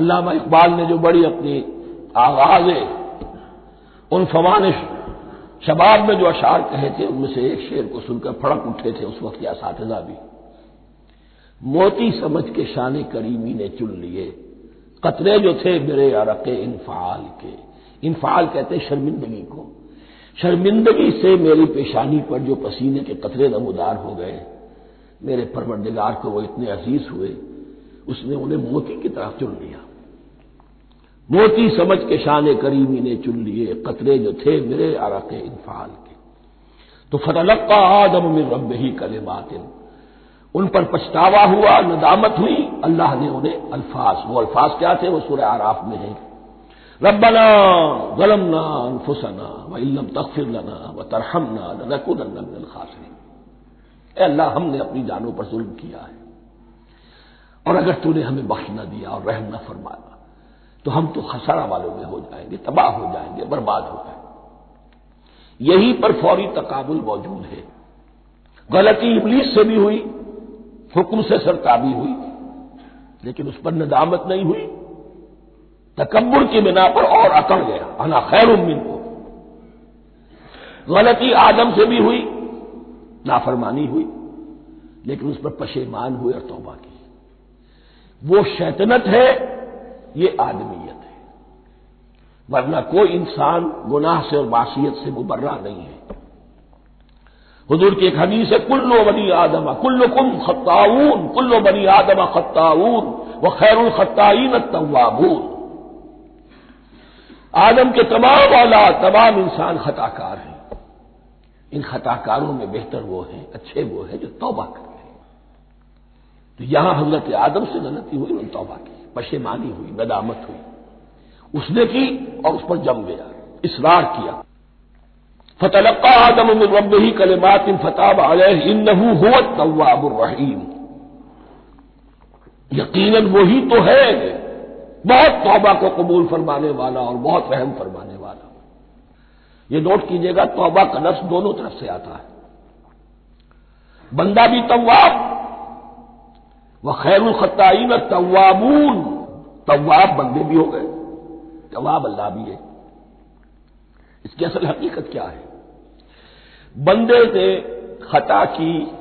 अल्लामा इकबाल ने जो बड़ी अपनी आगाज़ उन फमान शबाब में जो अशार कहे थे, उनमें से एक शेर को सुनकर फड़क उठे थे उस वक्त के इस भी। मोती समझ के शान करीमी ने चुन लिए। कतरे जो थे मेरे अरक इनफाल के। इनफाल कहते शर्मिंदगी को। शर्मिंदगी से मेरी पेशानी पर जो पसीने के कतरे नमोदार हो गए, मेरे परवरदिगार को वो इतने अज़ीज़ हुए, उसने उन्हें मोती की तरफ़ चुन लिया। मोती समझ के शान करीमी ने चुन लिए कतरे जो थे मेरे अरक इनफाल के। तो फतलक्का आदम में रब ही कले बातिल उन पर पछतावा हुआ, नदामत हुई, अल्लाह ने उन्हें अल्फाज, वो अल्फाज क्या थे? वो सूर्य आराफ में है। रबना गलमना अनफुसना व इलम तकफिर लना व तरहमना लनकुदन खासरी अल्लाह, हमने अपनी जानों पर जुल्म किया है। और अगर तूने हमें बख्श न दिया और रहम न फरमाया तो हम तो खसारा वालों में हो जाएँगे, तबाह हो जाएँगे, बर्बाद हो जाएँगे। यहीं पर फौरी तकाबुल मौजूद है। गलती इबलीस से भी हुई, हुक्म से सरताबी हुई, लेकिन उस पर नदामत नहीं हुई। तकबर की बिना पर और अकड़ गया अना खैर उम्मीद को गलती आदम से भी हुई, नाफरमानी हुई, लेकिन उस पर पशेमान हुए और तोबा की। वो शैतनत है ये आदमीयत है। वरना कोई इंसान गुनाह से और मासीत से मुबर्रा नहीं है। हजूर की एक हदीस है, कुल्लो बनी आदमा कुल्लो कुम खत्ताऊन, कुल्लो बनी आदमा खत्ताऊन, व खैरुल खत्ताइन तवाबून आदम के तमाम औलाद, तमाम इंसान खताकार हैं। इन खताकारों में बेहतर वो है, अच्छे वो है, जो तौबा करते हैं। तो यहाँ हज़रत आदम से गलती हुई, उन्होंने तौबा की पशेमानी हुई, नदामत हुई। उसने की और उस पर जम गया, इसरार किया। फतलक्का आदम रब ही कलमात इन फताब इन हुआ तवाबुर्रहीम यकीनन वही तो है, बहुत तौबा को कबूल फरमाने वाला और बहुत रहम फरमाने वाला। ये नोट कीजिएगा, तौबा का लफ्ज दोनों तरफ़ से आता है। बंदा भी तवाब व खैरुल खत्ताइन तवाबून तवाब बंदे भी हो गए। तवाब अल्लाह भी है। इसकी असल हकीकत क्या है? बंदे ने खता की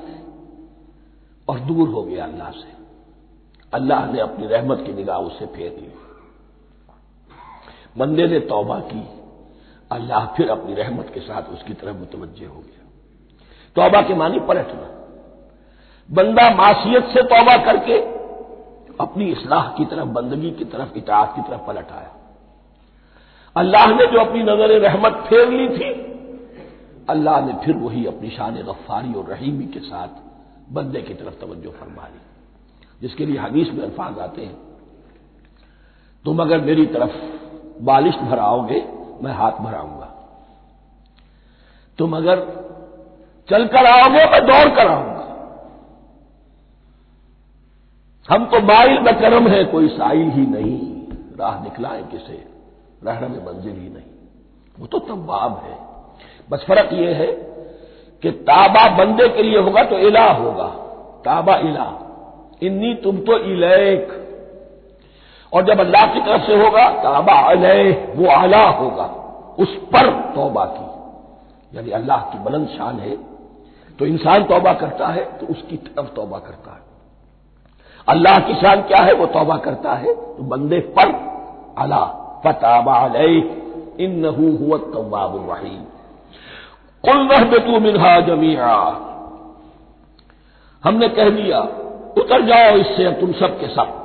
और दूर हो गया अल्लाह से। अल्लाह ने अपनी रहमत की निगाह उससे फेर ली बंदे ने तौबा की। अल्लाह फिर अपनी रहमत के साथ उसकी तरफ़ मुतवजह हो गया। तौबा के मानी पलटना। बंदा मासीत से तौबा करके अपनी इसलाह की तरफ़, बंदगी की तरफ़ इताद की तरफ़ पलट आया। अल्लाह ने जो अपनी नज़र रहमत फेर ली थी, अल्लाह ने फिर वही अपनी शान गफ्फारी और रहीमी के साथ बंदे की तरफ़ तवज्जो फरमा ली, जिसके लिए हदीस में अल्फाज आते हैं, तुम अगर मेरी तरफ़ बालिश भराओगे, मैं हाथ भराऊँगा। तुम अगर चल कर आओगे, मैं दौड़ कर आऊँगा। हम तो माइल में करम है, कोई साइल ही नहीं। राह दिखलाए किसे? रहना में मंजिल ही नहीं। वो तो तबाब है। बस फ़र्क यह है कि ताबा बंदे के लिए होगा तो इला होगा। ताबा इला। इन्नी तुम तो इलेक। और जब अल्लाह की तरफ़ से होगा, ताबा अलह, वो आला होगा। उस पर तौबा की। यानी अल्लाह की बुलंद शान है। तो इंसान तौबा करता है तो उसकी तरफ़ तौबा करता है। अल्लाह की शान क्या है? वो तौबा करता है। तो बंदे पर अला फताबा इन हुआ तवाबुररहीम कुल रहबतू मिनहा जमीआ। हमने कह दिया, उतर जाओ इससे तुम सब के सब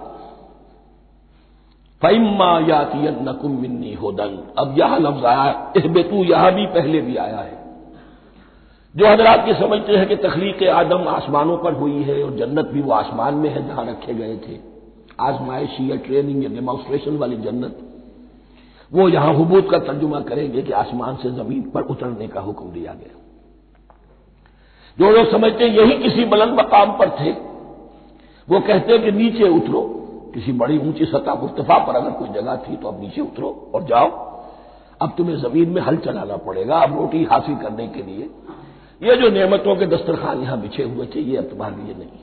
फैम्मा याती नकुम मिन्नी होदन। अब यह लफ्ज आया एहबेतू यह भी पहले भी आया है। जो हजरात ये समझते हैं कि तखलीक आदम आसमानों पर हुई है और जन्नत भी वो आसमान में है जहाँ रखे गए थे। आजमाइशी या ट्रेनिंग या डेमोन्स्ट्रेशन वाली जन्नत। वो यहाँ हबूत का तर्जुमा करेंगे कि आसमान से ज़मीन पर उतरने का हुक्म दिया गया। जो लोग समझते यही किसी बुलंद मकाम पर थे, वो कहते हैं कि नीचे उतरो, किसी बड़ी ऊँची सतह मुस्तफ़ा पर अगर कोई जगह थी तो अब नीचे उतरो और जाओ। अब तुम्हें ज़मीन में हल चलाना पड़ेगा, अब रोटी हासिल करने के लिए। ये जो नियमतों के दस्तरखान यहाँ बिछे हुए थे, ये अब तुम्हारे लिए नहीं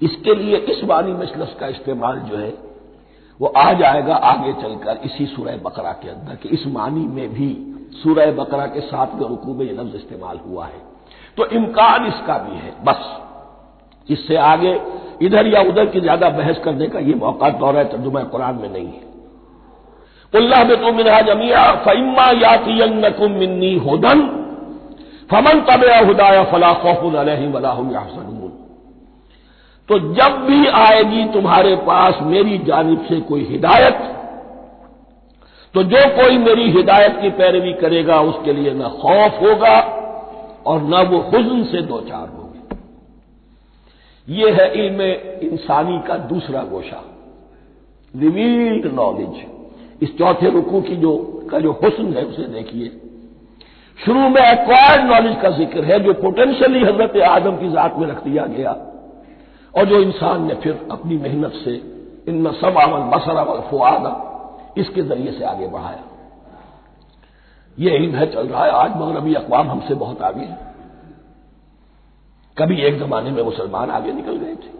इसके लिए, इस वानी मसलस का इस्तेमाल जो है, वो आ जाएगा आगे चलकर इसी सूरह बकरा के अंदर, कि इस मानी में भी सूरह बकरा के सातवें रुकू में यह लफ्ज इस्तेमाल हुआ है। तो इम्कान इसका भी है, बस। इससे आगे, इधर या उधर की ज़्यादा बहस करने का यह मौका दौरा तर्जुमा कुरान में नहीं है। उल्लाह में तुम मिनहा जमिया, फइम्मा यातियन्नकुम मिन्नी होदन फमन तब हुदाया फला खौफुन अलैहिम वला हम तो जब भी आएगी तुम्हारे पास मेरी जानब से कोई हिदायत तो जो कोई मेरी हिदायत की पैरवी करेगा, उसके लिए न खौफ होगा और न वो हुजन से दो चार होंगे। ये है इल्म इंसानी का दूसरा गोशा, रिवील्ड नॉलेज। इस चौथे रुकू की जो, का जो हुसन है, उसे देखिए। शुरू में एक्वायर्ड नॉलेज का ज़िक्र है, जो पोटेंशियली हज़रत आदम की जात में रख दिया गया। और जो इंसान ने फिर अपनी मेहनत से इन सब अमल बसर अमल फुआदा इसके ज़रिए से आगे बढ़ाया। ये इल्म है, चल रहा है आज मगरबी अकवाम हमसे बहुत आगे है। कभी एक जमाने में मुसलमान आगे निकल गए थे।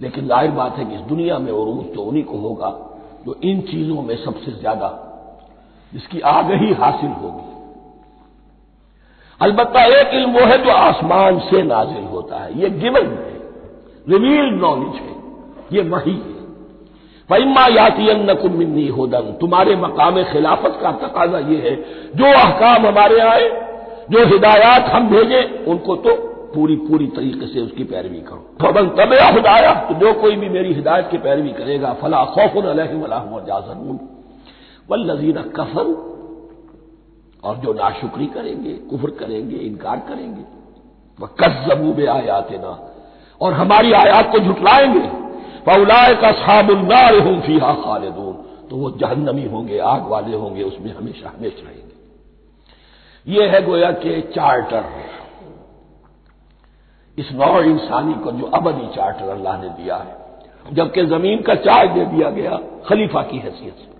लेकिन ज़ाहिर बात है कि इस दुनिया में उरूज तो उन्हीं को होगा, जो इन चीज़ों में सबसे ज़्यादा, जिसकी आगही हासिल होगी। अलबत्ता एक इल्म वो है जो आसमान से नाजिल होता है। ये गिवन है। रिवील्ड नॉलेज है। ये वही है। फैमा यातियन मिन्नी होदन। तुम्हारे मकाम खिलाफत का तकाजा ये है। जो अहकाम हमारे आए, जो हिदायत हम भेजें, उनको तो पूरी पूरी तरीके से उसकी पैरवी करो। फबन तब खुदाया तो जो कोई भी मेरी हिदायत की पैरवी करेगा, फला खौफन अलहमजाजन वल्लजीन कफर और जो नाशुक्री करेंगे, कुफर करेंगे, इनकार करेंगे, वह कस्जबू बे आयाते ना और हमारी आयात को झुटलाएँगे। पौलाए का साबुल्लार हूँ फीहा खालिदून। तो वो जहन्नमी होंगे, आग वाले होंगे, उसमें हमेशा हमेशा रहेंगे। ये है गोया के चार्टर। इस नौ इंसानी को जो अबदी चार्टर अल्लाह ने दिया है, जबकि ज़मीन का चार्ज दे दिया गया खलीफा की हैसियत से।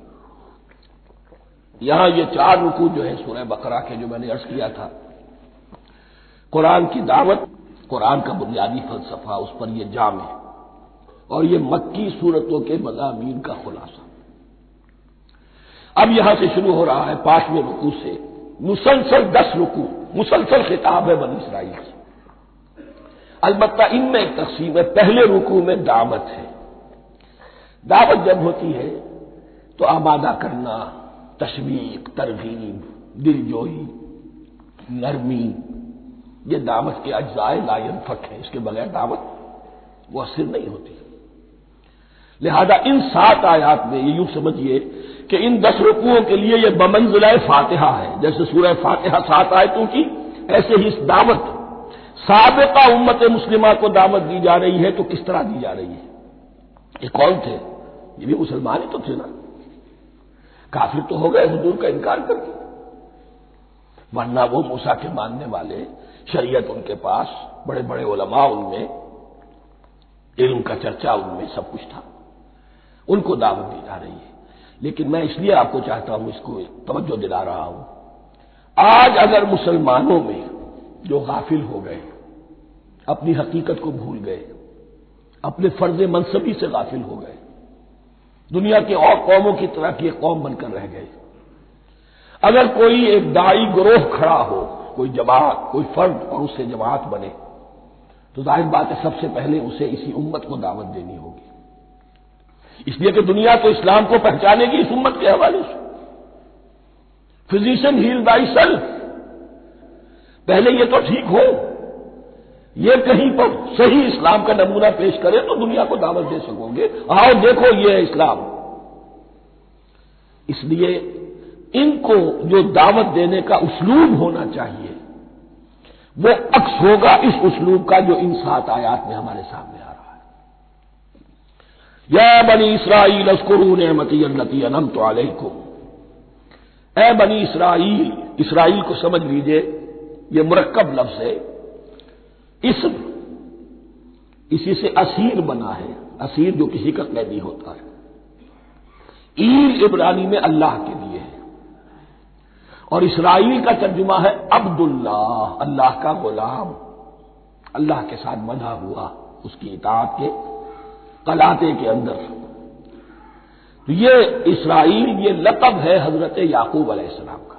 यहाँ ये चार रुकू जो है सूर्य बकरा के जो मैंने अर्ज़ किया था। कुरान की दावत, कुरान का बुनियादी फलसफा, उस पर यह जाम है। और ये मक्की सूरतों के मजामीन का खुलासा। अब यहाँ से शुरू हो रहा है पाँचवें रुकू से। मुसलसल दस रुकू, मुसलसल खिताब है बन इसराइल से अलबत्ता इनमें एक तकसीम है, पहले रुकू में दावत है। दावत जब होती है तो आबादा करना तशवीक तरगीब दिलजोई, नरमी। ये दावत के अज्जाए लायन फक है। इसके बगैर दावत वो असर नहीं होती। लिहाजा इन सात आयात में ये यूँ समझिए कि इन दस रुकुओं के लिए ये बमंजिला फातिहा है। जैसे सूरह फातिहा सात आयतों की, ऐसे ही इस दावत सबका उम्मत मुस्लिमा को दावत दी जा रही है तो किस तरह दी जा रही है? ये कौन थे? ये भी मुसलमान ही तो थे ना। काफिर तो हो गए, हजूर का इनकार करके वरना वो मूसा के मानने वाले शरीयत उनके पास बड़े बड़े ओलमा उनमें, इल्म का चर्चा उनमें सब कुछ था। उनको दावत दी जा रही है। लेकिन मैं इसलिए आपको चाहता हूँ, इसको तवज्जो दिला रहा हूँ। आज अगर मुसलमानों में जो गाफिल हो गए, अपनी हकीकत को भूल गए, अपने फ़र्ज़ मनसबी से गाफिल हो गए दुनिया के और कौमों की तरह की एक कौम बनकर रह गए अगर कोई एक दाई ग्रोह खड़ा हो, कोई जमात, कोई फर्द और उससे जमात बने तो ज़ाहिर बात है सबसे पहले उसे इसी उम्मत को दावत देनी होगी। इसलिए कि दुनिया तो इस्लाम को पहचानेगी इस उम्मत के हवाले से। फिजिशियन, हील बाई सेल्फ पहले ये तो ठीक हो ये कहीं पर सही इस्लाम का नमूना पेश करे तो दुनिया को दावत दे सकोगे। आओ देखो ये है इस्लाम। इसलिए इनको जो दावत देने का उसलूब होना चाहिए, वो अक्स होगा इस उसलूब का जो इन सात आयात में हमारे सामने आ रहा है। या बनी इसराइल अस्कुरू नमती अन्नति अनम तो को ए बनी इसराइल इसराइल को समझ लीजिए, ये मुरक्कब लफ्ज है। इसम। इसी से असीर बना है। असीर जो किसी का कैदी होता है। ईर इब्रानी में अल्लाह के लिए है। और इसराइल का तर्जुमा है अब्दुल्ला अल्लाह का गुलाम। अल्लाह के साथ बंधा हुआ उसकी इतात के कलाते के अंदर। तो ये इसराइल, ये लकब है हज़रत याकूब अलैहिस्सलाम का।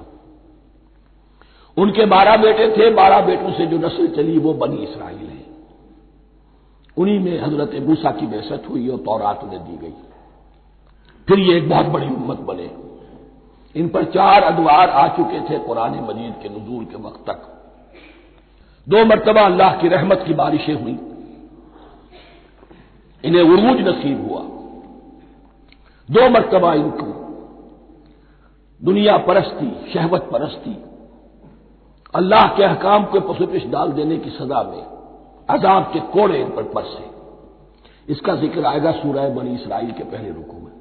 उनके बारह बेटे थे, बारह बेटों से जो नस्ल चली वो बनी इसराइल है। उन्हीं में हज़रत मूसा की बेसत हुई और तौरात उन्हें दी गई। फिर ये एक बहुत बड़ी उम्मत बने। इन पर चार अदवार आ चुके थे कुरान मजीद के नजूल के वक्त तक। दो मरतबा अल्लाह की रहमत की बारिशें हुई। इन्हें उरूज नसीब हुआ। दो मरतबा इनको। दुनिया परस्ती, शहवत परस्ती अल्लाह के अहकाम को पसुपिश डाल देने की सजा में, अजाब के कोड़े इन पर परसे इसका ज़िक्र आएगा सूरह बनी इसराइल के पहले रुकू में।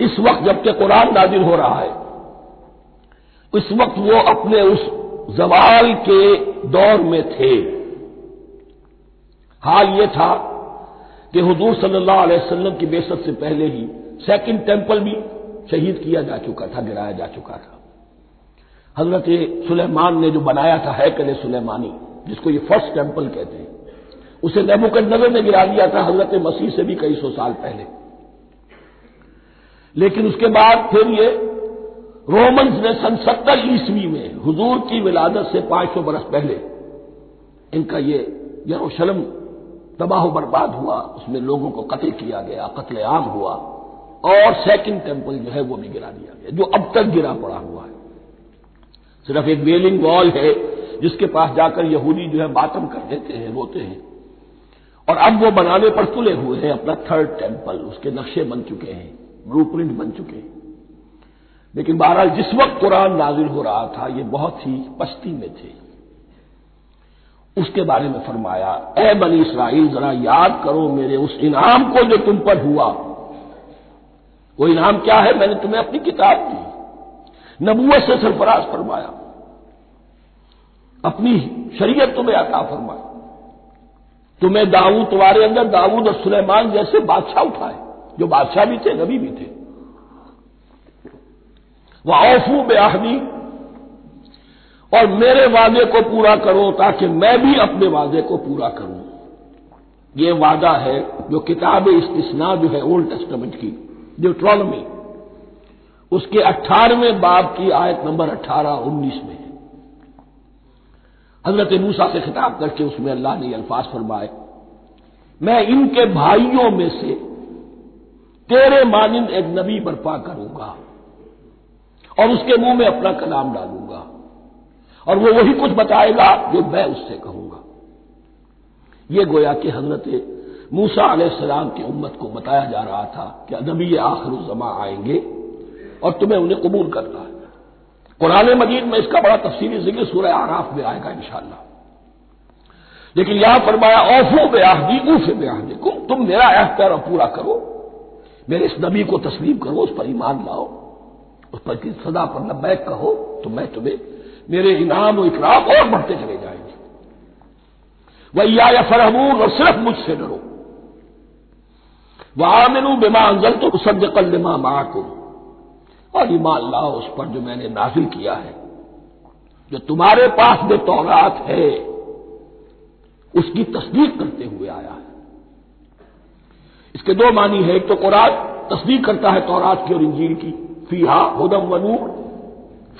इस वक्त जबकि कुरान नाजिल हो रहा है, इस वक्त वो अपने उस जवाल के दौर में थे। हाल ये था कि हुजूर सल्लल्लाहु अलैहि वसल्लम की बेसत से पहले ही सेकंड टेंपल भी शहीद किया जा चुका था, गिराया जा चुका था। हज़रत सुलेमान ने जो बनाया था हैकल सुलेमानी, जिसको ये फ़र्स्ट टेंपल कहते हैं, उसे नबुकनजर ने गिरा दिया था हज़रत मसीह से भी कई सौ साल पहले। लेकिन उसके बाद फिर ये रोमन्स ने सन सत्तर ईस्वी में हुजूर की विलादत से पाँच सौ बरस पहले इनका ये यरूशलम तबाह बर्बाद हुआ, उसमें लोगों को कत्ल किया गया कत्ल आम हुआ, और सेकंड टेंपल जो है वो भी गिरा दिया गया, जो अब तक गिरा पड़ा हुआ है। सिर्फ़ एक वेलिंग वॉल है, जिसके पास जाकर यहूदी जो है मातम कर देते हैं, रोते हैं। और अब वो बनाने पर तुले हुए हैं, अपना थर्ड टेंपल उसके नक्शे बन चुके हैं ब्लू प्रिंट बन चुके हैं। लेकिन बहरहाल, जिस वक्त कुरान नाजिल हो रहा था, ये बहुत ही पश्ती में थे। उसके बारे में फरमाया, ए बनी इसराइल, जरा याद करो मेरे उस इनाम को जो तुम पर हुआ। वो इनाम क्या है? मैंने तुम्हें अपनी किताब दी। नबूत से सरफराज फरमाया। अपनी शरीयत तुम्हें अता फरमाई तुम्हें दाऊद, तुम्हारे अंदर दाऊद और सुलेमान जैसे बादशाह उठाए, जो बादशाह भी थे, नबी भी थे। वह औफू बेआहदी और मेरे वादे को पूरा करो ताकि मैं भी अपने वादे को पूरा करूँ। ये वादा है जो किताब इस्तिसना जो है ओल्ड टेस्टमेंट की जो ड्यूट्रॉनमी उसके अट्ठारहवें बाब की आयत नंबर अट्ठारह उन्नीस में हज़रत मूसा से खिताब करके उसमें अल्लाह ने अल्फाज फरमाए, मैं इनके भाइयों में से तेरे मानिंद एक नबी बर्पा करूँगा और उसके मुँह में अपना कलाम डालूँगा और वो वही कुछ बताएगा जो मैं उससे कहूँगा। ये गोया कि हज़रत मूसा सलाम की उम्मत को बताया जा रहा था कि नबी आखिर जमा आएँगे। और तुम्हें उन्हें कबूल करना है। कुरान मजीद में इसका बड़ा तफसीली ज़िक्र सूर्य आराफ में आएगा इंशाला लेकिन यहाँ फरमाया, औफो बेआहदी ऊफ बेआहदी कुम, तुम मेरा अहतर पूरा करो। मेरे इस नबी को तस्लीम करो, उस पर ईमान लाओ। उस पर की सदा पर लबैक कहो तो मैं तुम्हें मेरे इनाम और इकराम और बढ़ते चले जाएँगे। वैया या फरहमून, और सिर्फ़ मुझसे डरो। वह आमिनू बेमा अंजल तो सद कल माँ को और ईमान लाओ, उस पर जो मैंने नाजिल किया है, जो तुम्हारे पास जो तौरात है, उसकी तस्दीक करते हुए आया है। इसके दो मानी है, एक तो कुरान तस्दीक करता है तौरात की और इंजील की, फीहा हुदम वनूर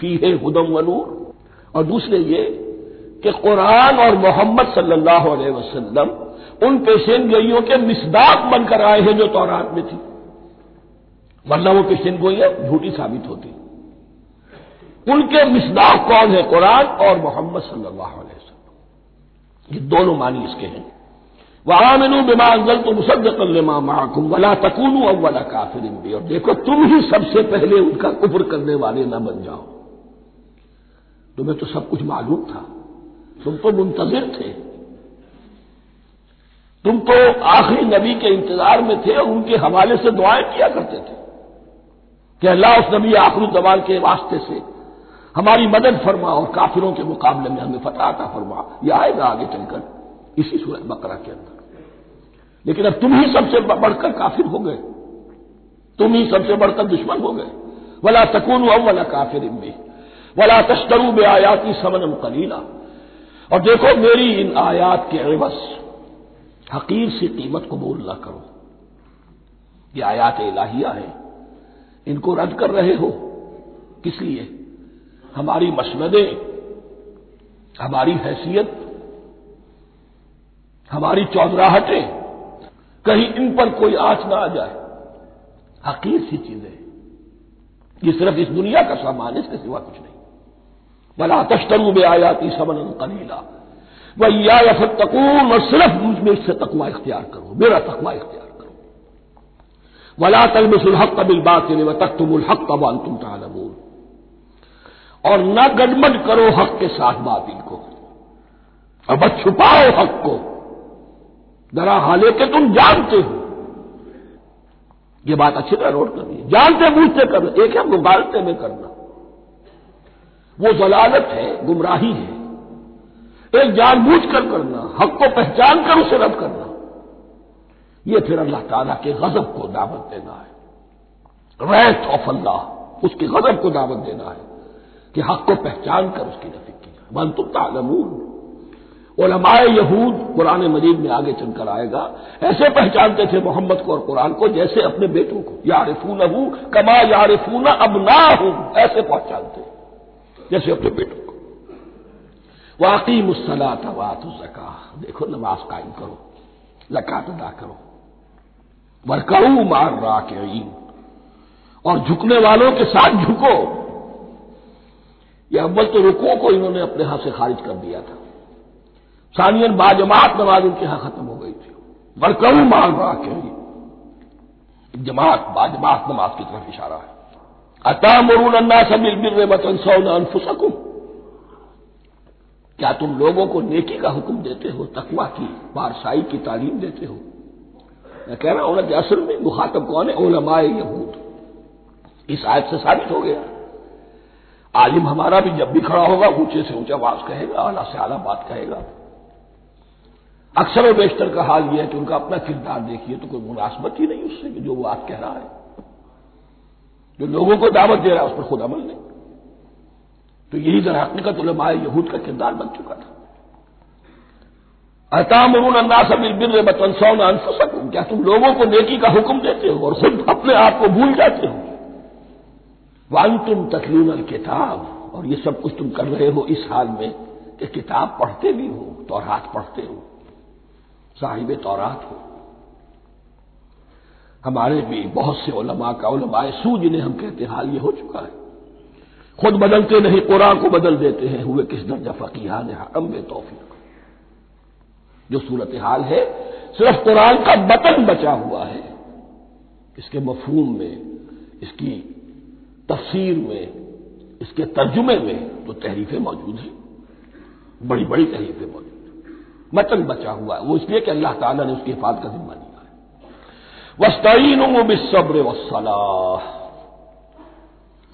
फ़ी है हुदम वनूर और दूसरे ये कि कुरान और मोहम्मद सल्लल्लाहु अलैहि वसल्लम उन पेशेन गोइयों के मिसदाक बनकर आए हैं जो तौरात में थी। वरना वो पेशेन गोइयाँ झूठी साबित होती। उनके मिसदाक कौन है? कुरान और मोहम्मद सल्लल्लाहु अलैहि वसल्लम। ये दोनों मानी इसके हैं। वामिनु बिमाजल तो मुसद्दमा माकुम, वला तकून अव्वला काफिर भी और देखो, तुम ही सबसे पहले उनका कुफर करने वाले न बन जाओ। तुम्हें तो सब कुछ मालूम था। तुम तो मुंतजिर थे। तुम तो आखिरी नबी के इंतज़ार में थे और उनके हवाले से दुआएँ किया करते थे। कि अल्लाह उस नबी आखिरी जबान के वास्ते से हमारी मदद फरमा और काफिरों के मुकाबले में हमें फतह आता फरमा। यह आएगा आगे चलकर, इसी सूरत बकरा के अंदर। लेकिन अब तुम ही सबसे बढ़कर काफिर हो गए। तुम ही सबसे बढ़कर दुश्मन हो गए। वला तकून अव्वला काफिर इम्बी वला तश्तरू बे आयाती समनम कलीला। और देखो मेरी इन आयात के एवस हकीर सी कीमत को बोल ना करो। ये आयात इलाहिया है। इनको रद्द कर रहे हो। किस लिए? हमारी मसनदें, हमारी हैसियत, हमारी चौधराहटें, कहीं इन पर कोई आँच ना आ जाए। हकीर सी चीज़ें ये सिर्फ़ इस दुनिया का सामान इसके सिवा कुछ नहीं। बला तश्तरू में आयाती समन कलीला। वह या तकून और सिर्फ़ मुझमें इससे तकवा इख्तियार करो, मेरा तकवा इख्तियार वला तलबिसुल हक कबिल बात व तक तुमुल हक कबाल तुम तालमून और न गडमड करो हक के साथ बातिल को। और बस छुपाओ हक को। जरा हाले के तुम जानते हो। ये बात अच्छी तरह नोट करनी है। जानते बूझते करना। एक है मुबालते में करना। वो जलालत है, गुमराही है। एक जानबूझ कर करना, हक को पहचान कर उसे रद्द करना। यह फिर अल्लाह ताला के गजब को दावत देना है। रैत ऑफ़ अल्लाह उसके गजब को दावत देना है कि हक को पहचान कर उसकी नफी की जाए। मन तुम तालमून। ओलमाए यहूद कुरान मजीद में आगे चलकर आएगा, ऐसे पहचानते थे मोहम्मद को और कुरान को जैसे अपने बेटों को। यारिफून हूँ कमा यारिफून अब ना हूँ ऐसे पहचानते। जैसे अपने बेटों को। वाकई मुसला तवात जका देखो नमाज़ कायम करो लकात अदा करो। वरकऊ मार रा के और झुकने वालों के साथ झुको। यह अव्वल तो रुको को इन्होंने अपने हाथ से खारिज कर दिया था। सानियन बाजमात नमाज़ उनके यहाँ खत्म हो गई थी। बरकऊ मार रहा के जमात, बाजमात नमाज़ की तरफ़ इशारा है। अता मरून अन्ना सबिल बिर मतन सौन अनफुसकुम। क्या तुम लोगों को नेकी का हुक्म देते हो, तकवा की, बारसाई की तालीम देते हो? मैं कह रहा हूँ असल में मुखातब कौन है? ओलमाए यहूद. इस आयत से साबित हो गया। आलिम हमारा भी जब भी खड़ा होगा, ऊँचे से ऊँचा आवाज़ कहेगा, आला से आला बात कहेगा। अक्सर बेशतर का हाल यह है कि उनका अपना किरदार देखिए तो कोई मुनासबत ही नहीं उससे जो वो बात कह रहा है। जो लोगों को दावत दे रहा है, उस पर खुद अमल नहीं। तो यही दर हकीकत उलमाए यहूद का किरदार बन चुका था। अतामरून अंदाज बिर बतनसौन अनफुसकुम क्या तुम लोगों को नेकी का हुक्म देते हो और खुद अपने आप को भूल जाते हो? वन तुम तकलीन किताब। और ये सब कुछ तुम कर रहे हो इस हाल में कि किताब पढ़ते भी हो तो हाथ पढ़ते हो। साहिब तौरात हो। हमारे भी बहुत से ओलमा का ओलमाए सू जिन्हें हम कहते हाल ये हो चुका है। खुद बदलते नहीं, कुरान को बदल देते हैं। हुए किस दर्जा फकीहान हरम बे तोफीक। जो सूरत हाल है, सिर्फ़ कुरान का बतन बचा हुआ है। इसके मफहूम में, इसकी तफसीर में, इसके तर्जुमे में तो तहरीफें मौजूद हैं। बड़ी बड़ी तहरीफें मौजूद मतन बचा हुआ है। वो इसलिए कि अल्लाह ताला ने उसकी हिफाजत का जिम्मा लिया है। वस्तीन बिसब्र वसलाह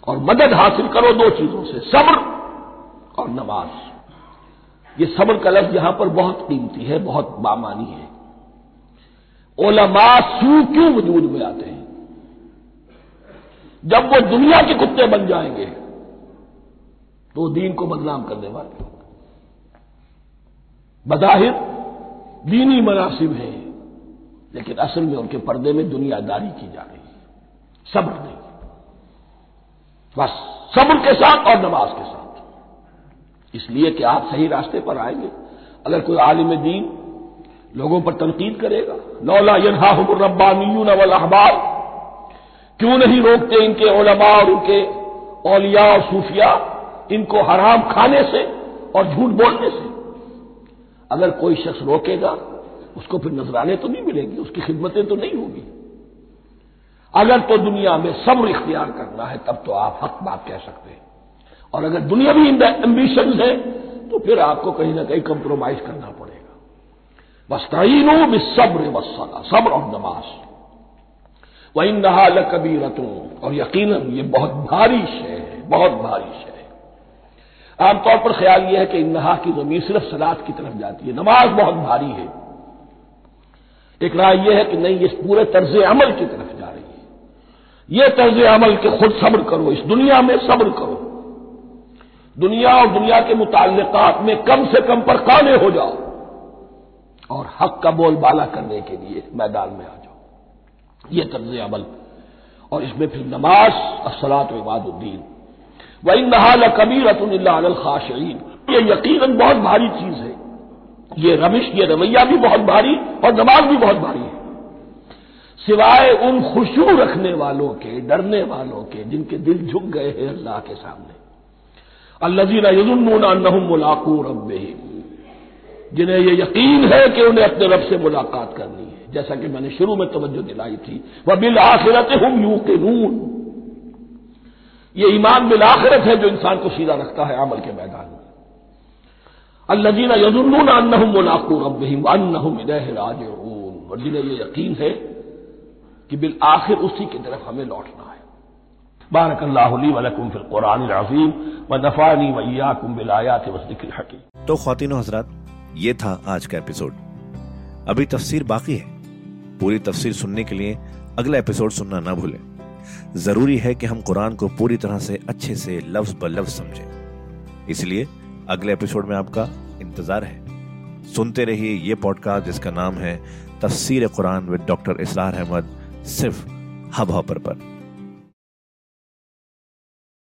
और मदद हासिल करो दो चीज़ों से, सब्र और नमाज़। ये सब्र का लफ्ज यहाँ पर बहुत कीमती है, बहुत बामानी है। ओलमा सू क्यों वजूद में आते हैं? जब वो दुनिया के कुत्ते बन जाएँगे तो दीन को बदनाम करने वाले बदाहिर दीनी मनासिब है, लेकिन असल में उनके पर्दे में दुनियादारी की जा रही है। सब्र नहीं। बस सब्र के साथ और नमाज़ के साथ। इसलिए कि आप सही रास्ते पर आएँगे। अगर कोई आलिम दीन लोगों पर तनकीद करेगा, लौला यहा अहबार, क्यों नहीं रोकते इनके ओलमा और उनके औलिया और सूफिया इनको हराम खाने से और झूठ बोलने से? अगर कोई शख्स रोकेगा, उसको फिर नजराने तो नहीं मिलेंगी, उसकी खिदमतें तो नहीं होगी। अगर तो दुनिया में सब्र इख्तियार करना है, तब तो आप हक बात कह सकते हैं। और अगर दुनिया भी एम्बिशन है तो फिर आपको कहीं ना कहीं कंप्रोमाइज करना पड़ेगा। बस्तीनो भी सब्र वसला सब्र और नमाज़। वही नहा कभी रतू और यकीनन ये बहुत भारी शय है, बहुत भारी शय है। आमतौर पर ख्याल यह है कि नहा की ज़मीन सिर्फ़ सलाद की तरफ़ जाती है, नमाज़ बहुत भारी है। एक राय यह है कि नहीं इस पूरे तर्ज अमल की तरफ़ जा रही है। यह तर्ज अमल के खुद सब्र करो, इस दुनिया में सब्र करो। दुनिया और दुनिया के मुतालिकात में कम से कम पर काने हो जाओ। और हक का बोलबाला करने के लिए मैदान में आ जाओ। यह तर्ज अमल। और इसमें फिर नमाज़ असलात इबादुद्दीन। वही नहाल कबीर अतुल्ला खाशीन ये यकीन बहुत भारी चीज़ है। ये रविश ये रवैया भी बहुत भारी और नमाज़ भी बहुत भारी है। सिवाय उन खुशबू रखने वालों के, डरने वालों के, जिनके दिल झुक गए हैं अल्लाह के सामने। अल्लाजीना यजुन्नून मुलाकू रब जिन्हें यह यकीन है कि उन्हें अपने रब से मुलाकात करनी है। जैसा कि मैंने शुरू में तवज्जो दिलाई थी। वह बिल आखिरत हम यू के नून ये ईमान बिल आखिरत है जो इंसान को सीधा रखता है अमल के मैदान में। अल्लाजीना यजुन्नून अन्नहुम मुलाकू रब्बिहिम अन्नहुम राजिऊन। और जिन्हें ये यकीन है कि बिल आखिर उसी की तरफ़ हमें लौटना है। बारक अजीम व नफानी वैयाकुम बिल आयात हकीम। तो खातिन हजरात, ये था आज का एपिसोड। अभी तफसीर बाकी है। पूरी तफसीर सुनने के लिए अगला एपिसोड सुनना ना भूलें। ज़रूरी है कि हम कुरान को पूरी तरह से अच्छे से लफ्ज ब लफ्ज समझें। इसलिए अगले एपिसोड में आपका इंतज़ार है। सुनते रहिए ये पॉडकास्ट जिसका नाम है तफसीर कुरान विद डॉक्टर इसरार अहमद, सिर्फ़ हब हॉपर पर।